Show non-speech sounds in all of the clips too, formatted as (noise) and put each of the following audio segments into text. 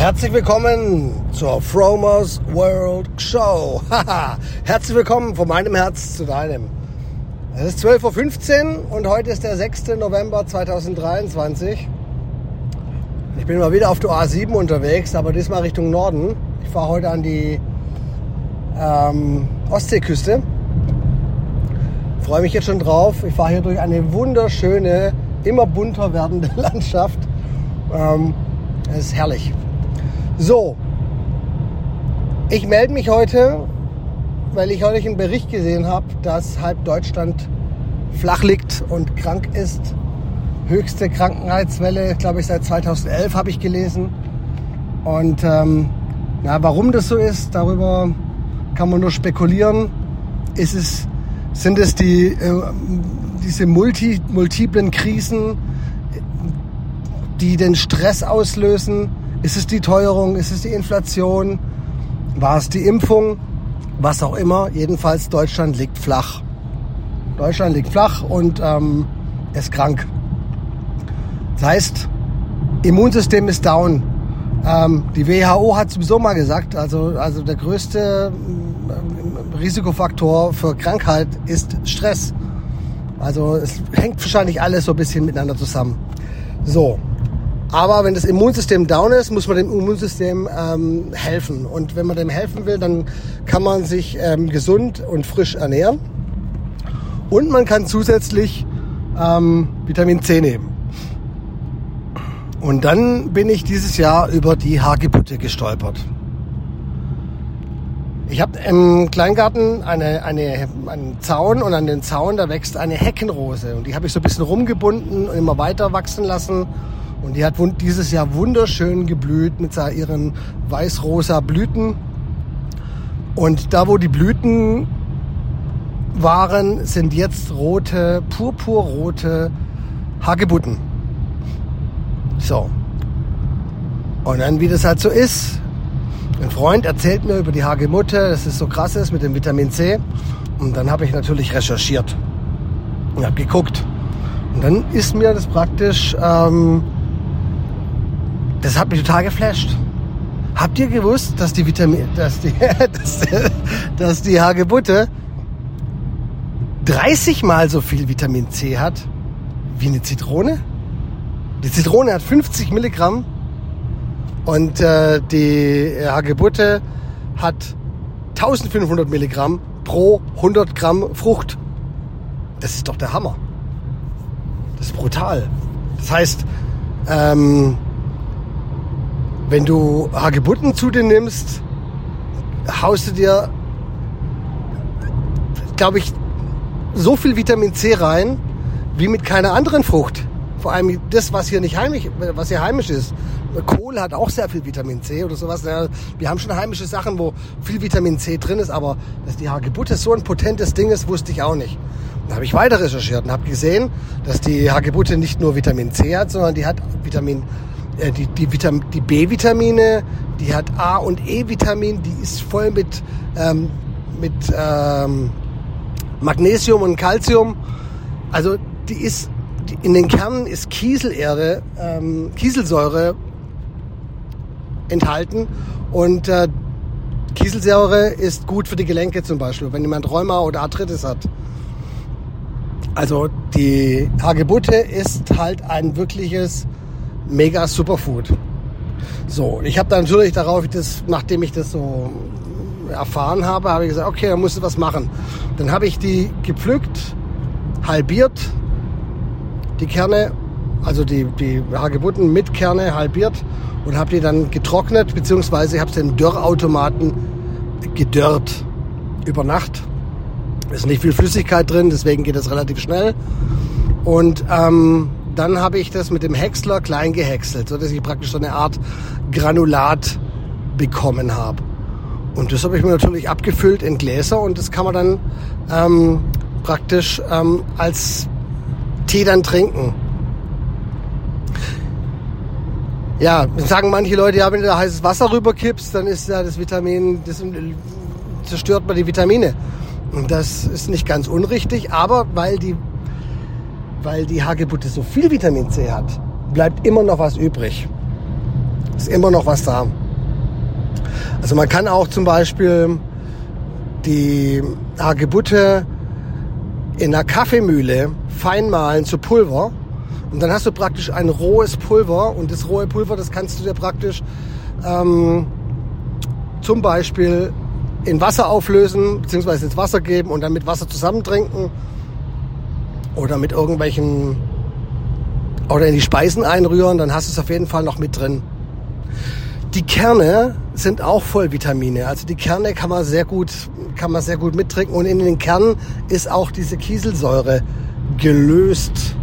Herzlich willkommen zur Fromers World Show. (laughs) Herzlich willkommen von meinem Herz zu deinem. Es ist 12.15 Uhr und heute ist der 6. November 2023. Ich bin mal wieder auf der A7 unterwegs, aber diesmal Richtung Norden. Ich fahre heute an die ähm, Ostseeküste. Freue mich jetzt schon drauf. Ich fahre hier durch eine wunderschöne, immer bunter werdende (laughs) Landschaft. Ähm, es ist herrlich. So, ich melde mich heute, weil ich heute einen Bericht gesehen habe, dass halb Deutschland flach liegt und krank ist. Höchste Krankenheitswelle, glaube ich, seit 2011 habe ich gelesen. Und ähm, na, warum das so ist, darüber kann man nur spekulieren. Ist es, sind es die, äh, diese multi, multiplen Krisen, die den Stress auslösen? Ist es die Teuerung? Ist es die Inflation? War es die Impfung? Was auch immer. Jedenfalls Deutschland liegt flach. Deutschland liegt flach und ähm, ist krank. Das heißt, Immunsystem ist down. Ähm, die WHO hat sowieso mal gesagt, also, also der größte äh, Risikofaktor für Krankheit ist Stress. Also es hängt wahrscheinlich alles so ein bisschen miteinander zusammen. So, aber wenn das Immunsystem down ist, muss man dem Immunsystem ähm, helfen. Und wenn man dem helfen will, dann kann man sich ähm, gesund und frisch ernähren. Und man kann zusätzlich ähm, Vitamin C nehmen. Und dann bin ich dieses Jahr über die Hagebutte gestolpert. Ich habe im Kleingarten eine, eine, einen Zaun und an den Zaun, da wächst eine Heckenrose. Und die habe ich so ein bisschen rumgebunden und immer weiter wachsen lassen. Und die hat dieses Jahr wunderschön geblüht mit ihren weiß-rosa Blüten. Und da, wo die Blüten waren, sind jetzt rote, purpurrote Hagebutten. So. Und dann, wie das halt so ist, ein Freund erzählt mir über die Hagemutte, dass es so krass ist mit dem Vitamin C. Und dann habe ich natürlich recherchiert und habe geguckt. Und dann ist mir das praktisch ähm, das hat mich total geflasht. Habt ihr gewusst, dass die Vitamin, dass die, (laughs) dass, dass die Hagebutte 30 mal so viel Vitamin C hat wie eine Zitrone? Die Zitrone hat 50 Milligramm und äh, die Hagebutte hat 1500 Milligramm pro 100 Gramm Frucht. Das ist doch der Hammer. Das ist brutal. Das heißt, ähm, wenn du Hagebutten zu dir nimmst, haust du dir, glaube ich, so viel Vitamin C rein, wie mit keiner anderen Frucht. Vor allem das, was hier nicht heimisch, was hier heimisch ist. Kohl hat auch sehr viel Vitamin C oder sowas. Wir haben schon heimische Sachen, wo viel Vitamin C drin ist, aber dass die Hagebutte so ein potentes Ding ist, wusste ich auch nicht. Dann habe ich weiter recherchiert und habe gesehen, dass die Hagebutte nicht nur Vitamin C hat, sondern die hat Vitamin äh, die, die, Vitam die B-Vitamine, die hat A- und E-Vitamin, die ist voll mit, ähm, mit ähm, Magnesium und Calcium. Also die ist, die, in den Kernen ist Kieselerde, ähm, Kieselsäure enthalten und äh, Kieselsäure ist gut für die Gelenke zum Beispiel, wenn jemand Rheuma oder Arthritis hat. Also die Hagebutte ist halt ein wirkliches mega Superfood. So, ich habe dann natürlich darauf, das, nachdem ich das so erfahren habe, habe ich gesagt, okay, dann musst du was machen. Dann habe ich die gepflückt, halbiert, die Kerne, also die, die Hagebutten mit Kerne halbiert und habe die dann getrocknet, beziehungsweise habe sie im Dörrautomaten gedörrt über Nacht. Ist nicht viel Flüssigkeit drin, deswegen geht das relativ schnell. Und ähm, dann habe ich das mit dem Häcksler klein gehäckselt, so dass ich praktisch so eine Art Granulat bekommen habe. Und das habe ich mir natürlich abgefüllt in Gläser und das kann man dann ähm, praktisch ähm, als Tee dann trinken. Ja, sagen manche Leute, ja, wenn du da heißes Wasser rüberkippst, dann ist ja das Vitamin, das zerstört man die Vitamine. Und das ist nicht ganz unrichtig, aber weil die weil die Hagebutte so viel Vitamin C hat, bleibt immer noch was übrig. Ist immer noch was da. Also man kann auch zum Beispiel die Hagebutte in einer Kaffeemühle fein mahlen zu Pulver. Und dann hast du praktisch ein rohes Pulver. Und das rohe Pulver, das kannst du dir praktisch ähm, zum Beispiel in Wasser auflösen, beziehungsweise ins Wasser geben und dann mit Wasser zusammentrinken. Oder mit irgendwelchen, oder in die Speisen einrühren, dann hast du es auf jeden Fall noch mit drin. Die Kerne sind auch voll Vitamine. Also die Kerne kann man sehr gut, kann man sehr gut mittrinken. Und in den Kernen ist auch diese Kieselsäure gelöst.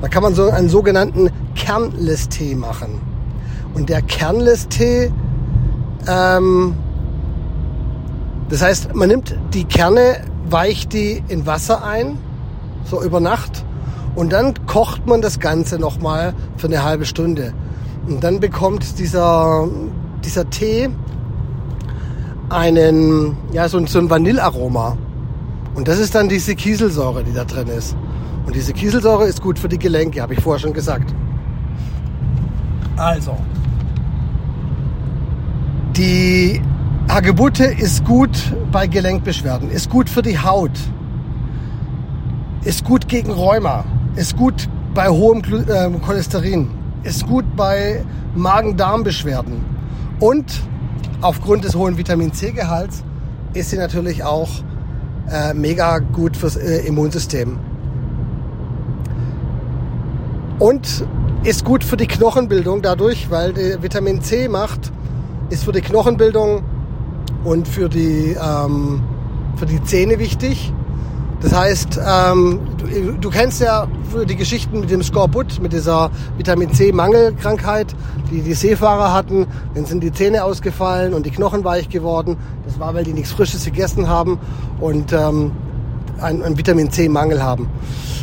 Da kann man so einen sogenannten Kernlistee machen. Und der Kernlistee, ähm, das heißt, man nimmt die Kerne, weicht die in Wasser ein, so über Nacht, und dann kocht man das Ganze nochmal für eine halbe Stunde. Und dann bekommt dieser, dieser Tee einen, ja, so, so ein Vanillaroma. Und das ist dann diese Kieselsäure, die da drin ist. Und diese Kieselsäure ist gut für die Gelenke, habe ich vorher schon gesagt. Also, die Hagebutte ist gut bei Gelenkbeschwerden, ist gut für die Haut, ist gut gegen Rheuma, ist gut bei hohem äh, Cholesterin, ist gut bei Magen-Darm-Beschwerden und aufgrund des hohen Vitamin C-Gehalts ist sie natürlich auch äh, mega gut fürs äh, Immunsystem. Und ist gut für die Knochenbildung dadurch, weil Vitamin C macht, ist für die Knochenbildung und für die, ähm, für die Zähne wichtig. Das heißt, ähm, du, du, kennst ja die Geschichten mit dem Skorbut, mit dieser Vitamin C-Mangelkrankheit, die die Seefahrer hatten. Dann sind die Zähne ausgefallen und die Knochen weich geworden. Das war, weil die nichts Frisches gegessen haben und ähm, einen, einen Vitamin C-Mangel haben.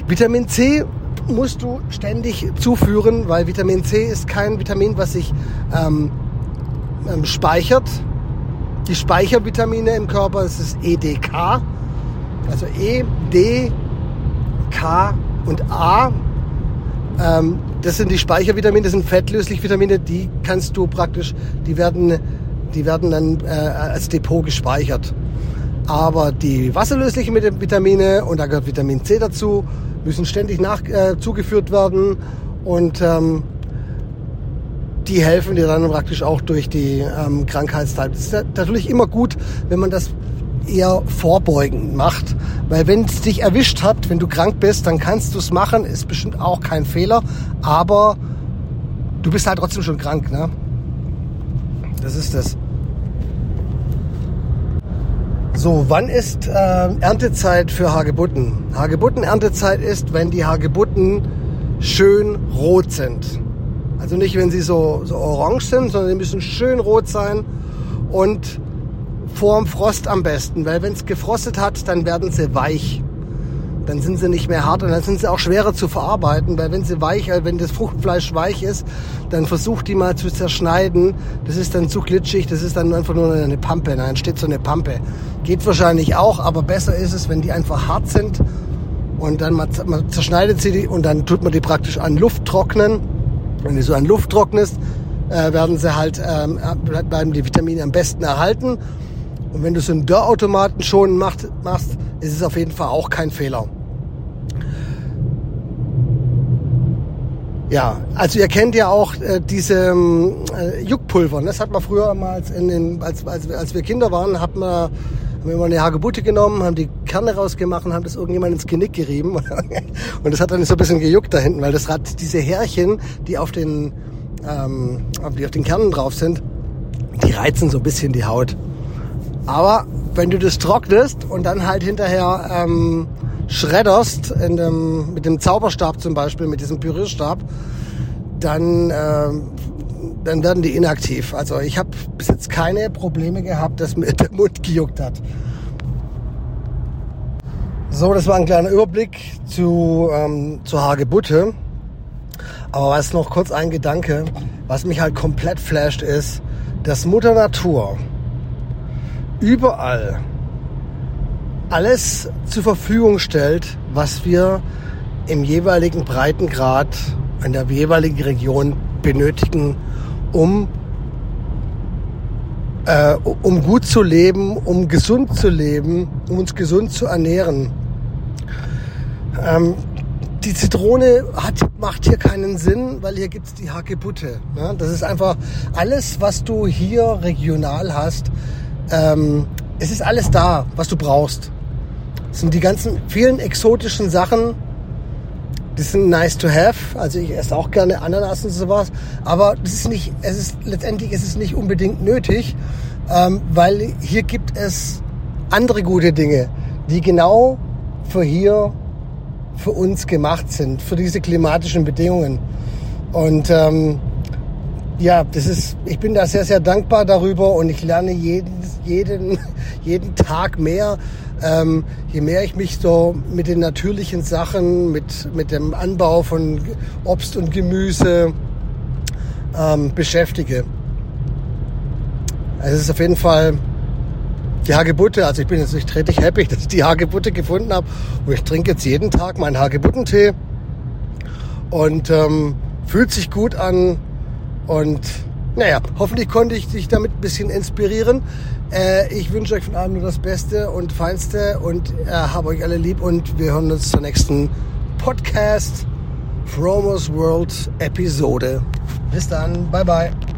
Vitamin C musst du ständig zuführen, weil Vitamin C ist kein Vitamin, was sich ähm, ähm, speichert. Die Speichervitamine im Körper, das ist EDK. Also E, D, K und A. Ähm, das sind die Speichervitamine, das sind fettlösliche Vitamine, die kannst du praktisch, die werden, die werden dann äh, als Depot gespeichert. Aber die wasserlöslichen Vitamine, und da gehört Vitamin C dazu, müssen ständig nach, äh, zugeführt werden und ähm, die helfen dir dann praktisch auch durch die ähm, Krankheitszeit. Es ist natürlich immer gut, wenn man das eher vorbeugend macht, weil wenn es dich erwischt hat, wenn du krank bist, dann kannst du es machen, ist bestimmt auch kein Fehler, aber du bist halt trotzdem schon krank, ne? Das ist das. So, wann ist äh, Erntezeit für Hagebutten? Hagebutten-Erntezeit ist, wenn die Hagebutten schön rot sind. Also nicht, wenn sie so, so orange sind, sondern die müssen schön rot sein und vorm Frost am besten, weil wenn es gefrostet hat, dann werden sie weich. Dann sind sie nicht mehr hart und dann sind sie auch schwerer zu verarbeiten, weil wenn sie weich, äh, wenn das Fruchtfleisch weich ist, dann versucht die mal zu zerschneiden. Das ist dann zu glitschig, das ist dann einfach nur eine Pampe, da entsteht so eine Pampe. Geht wahrscheinlich auch, aber besser ist es, wenn die einfach hart sind und dann man, man zerschneidet sie und dann tut man die praktisch an Luft trocknen. Wenn du so an Luft trocknest, äh, werden sie halt, ähm, bleiben die Vitamine am besten erhalten. Und wenn du so einen Dörrautomaten schon macht, machst, ist es auf jeden Fall auch kein Fehler. Ja, also ihr kennt ja auch äh, diese ähm, äh, Juckpulver. Ne? Das hat man früher mal, als, in den, als, als, als wir Kinder waren, hat man, haben immer eine Hagebutte genommen, haben die Kerne rausgemacht und haben das irgendjemand ins Genick gerieben. (laughs) und das hat dann so ein bisschen gejuckt da hinten, weil das hat diese Härchen, die auf den, ähm, die auf den Kernen drauf sind, die reizen so ein bisschen die Haut. Aber wenn du das trocknest und dann halt hinterher ähm, schredderst in dem, mit dem Zauberstab zum Beispiel, mit diesem Pürierstab, dann, ähm, dann werden die inaktiv. Also ich habe bis jetzt keine Probleme gehabt, dass mir (laughs) der Mund gejuckt hat. So, das war ein kleiner Überblick zu, ähm, zu Hagebutte. Aber was noch kurz ein Gedanke, was mich halt komplett flasht, ist, dass Mutter Natur überall alles zur Verfügung stellt, was wir im jeweiligen Breitengrad in der jeweiligen Region benötigen, um äh, um gut zu leben, um gesund zu leben, um uns gesund zu ernähren. Ähm, die Zitrone hat, macht hier keinen Sinn, weil hier gibt's die Hagebutte. Ne? Das ist einfach alles, was du hier regional hast. Ähm, es ist alles da, was du brauchst. Es sind die ganzen vielen exotischen Sachen, die sind nice to have. Also ich esse auch gerne Ananas und sowas. Aber das ist nicht, es ist, letztendlich ist es nicht unbedingt nötig, ähm, weil hier gibt es andere gute Dinge, die genau für hier, für uns gemacht sind, für diese klimatischen Bedingungen. Und ähm, ja, das ist, ich bin da sehr, sehr dankbar darüber und ich lerne jeden, jeden, (laughs) jeden Tag mehr. Ähm, je mehr ich mich so mit den natürlichen Sachen, mit, mit dem Anbau von Obst und Gemüse ähm, beschäftige. Es ist auf jeden Fall die Hagebutte. Also ich bin jetzt nicht richtig happy, (laughs) dass ich die Hagebutte gefunden habe. Und ich trinke jetzt jeden Tag meinen Hagebuttentee. Und ähm, fühlt sich gut an. Und naja, hoffentlich konnte ich dich damit ein bisschen inspirieren. Äh, ich wünsche euch von allem nur das Beste und Feinste und äh, habe euch alle lieb und wir hören uns zur nächsten Podcast Fromos World Episode. Bis dann, bye bye.